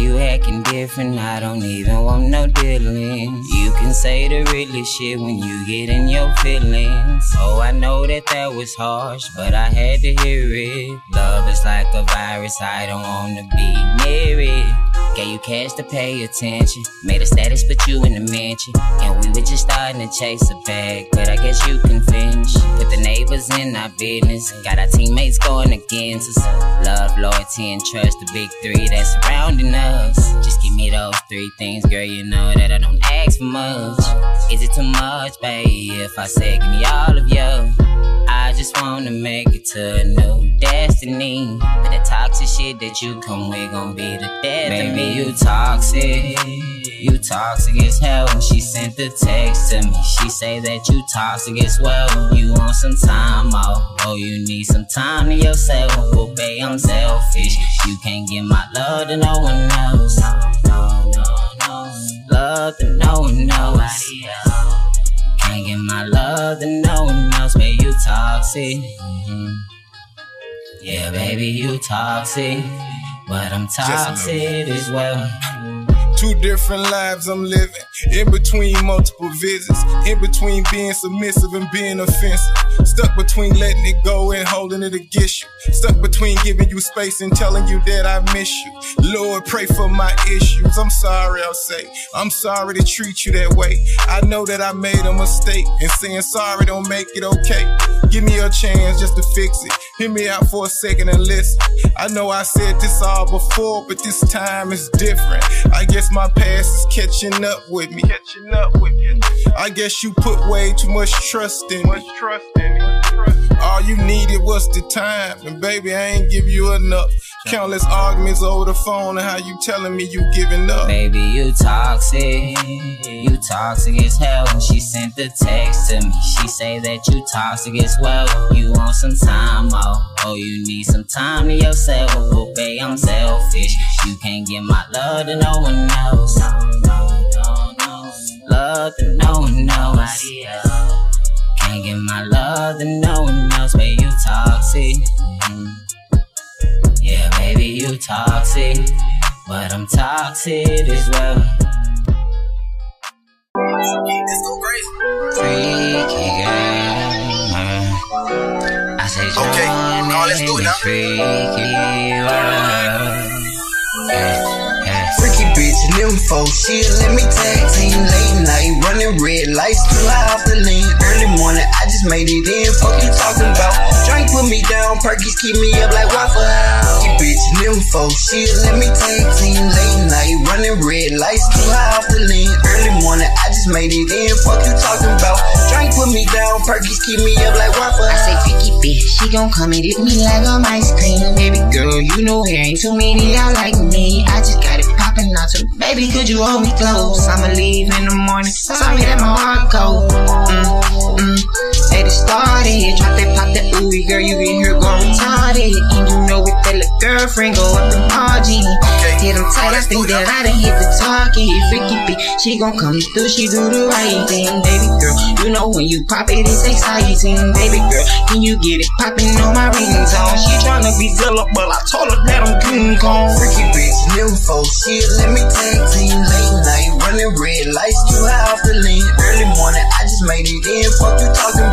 you acting different? I don't even want no dealings. You can say the realest shit when you get in your feelings. Oh, I know that that was harsh, but I had to hear it. Love is like a virus, I don't wanna be near it. Gave you cash to pay attention. Made a status, put you in the mansion. And we were just starting to chase a bag, but I guess you can finish. Put the neighbors in our business. Got our teammates going against us. Love, loyalty, and trust, the big three that's surrounding us. Just give me those three things, girl. You know that I don't ask for much. Is it too much, baby? If I say, give me all of you. Wanna make it to a new destiny. But the toxic shit that you come with gon' be the death Baby, you toxic. You toxic as hell. When she sent the text to me, she say that you toxic as well. You want some time off, oh you need some time to yourself. Well, babe, I'm selfish. You can't give my love to no one else. No, no, no, no. Love to no one else. My love to no one else, baby, you toxic. Mm-hmm. Yeah, baby, you toxic. But I'm toxic as well. Two different lives I'm living. In between multiple visits. In between being submissive and being offensive. Stuck between letting it go and holding it against you. Stuck between giving you space and telling you that I miss you. Lord, pray for my issues. I'm sorry, I'll say. I'm sorry to treat you that way. I know that I made a mistake. And saying sorry don't make it okay. Give me a chance just to fix it. Hear me out for a second and listen. I know I said this all before, but this time is different. I guess my past is catching up with me. Catching up with me. I guess you put way too much trust in much me. Trust in me. All you needed was the time, and baby, I ain't give you enough. Countless arguments over the phone and how you telling me you giving up. Baby, you toxic. You toxic as hell. When she sent the text to me, she say that you toxic as well. You want some time off. Oh, you need some time to yourself. Oh, babe, I'm selfish. You can't give my love to no one else. No, no, no, no. Love to no one else. Can't give my love to no one else, babe, you toxic. Mm-hmm. Toxic, but I'm toxic as well. Freaky girl, I say okay, no, let's do it now. Freaky world. Yeah. Nympho, she let me tag team late night, running red lights, too high off the lean. Early morning, I just made it in. Fuck you talking about? Drink put me down, perkies keep me up like Waffle House. Freaky bitch, nympho, she let me tag team late night, running red lights, too high off the lean. Early morning, I just made it in. Fuck you talking about? Drink put me down, perkies keep me up like Waffle I say freaky bitch, she gon' come and dip me like I'm ice cream. Baby girl, you know there ain't too many out like me. I just got poppin' out to baby, could you hold me close? I'ma leave in the morning. Sorry that my heart cold. Mm, mm. Hey, it started. Drop that, pop that ooey, girl, you in here going retarded. And you know if that little girlfriend go up the margin. Hit them tight, I think that I done hit the target. Freaky bitch, she gon' come through, she do the right thing. Baby girl, you know when you pop it, it's exciting. Baby girl, can you get it poppin' on my ringtone? She tryna be Zilla, but I told her that I'm King Kong. Freaky bitch, nympho, she let me tag team late night, running red lights, too high off the lean. Early morning, I just made it in. Fuck you talking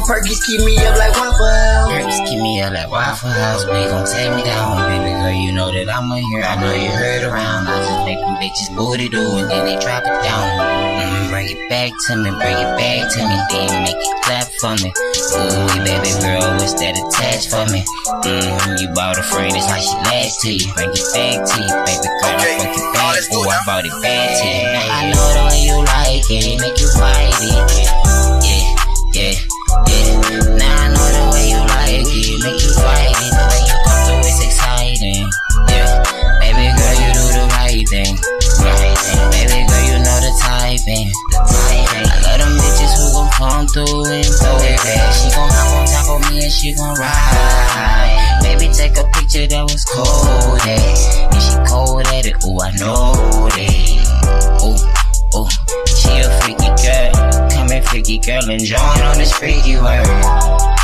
put me down, perkies keep me up like Waffle House. Girls keep me up like Waffle House, we gon' take me down, baby girl. You know that I'm a here. I know you heard around. I just make them bitches booty do, and then they drop it down. Mm, bring it back to me, bring it back to me, then make it clap for me. Ooh, baby girl, what's that attached for me? Mm, you bought a friend, it's how she last to you. Bring it back to you, baby girl. Okay, I fuck it now back. Ooh, I bought it back to you. I know the way you like it, make you fight it. Yeah, yeah, yeah. Now I know the way you like it, make you fight it. The way you come through is exciting. Yeah, baby girl, you do the right thing. Right thing. Baby girl, you know the. The. I love them bitches who gon' come through and throw it back. She gon' me and she gon' ride. Baby, take a picture that was cold at. And she cold at it. Girl. Join on this freaky world.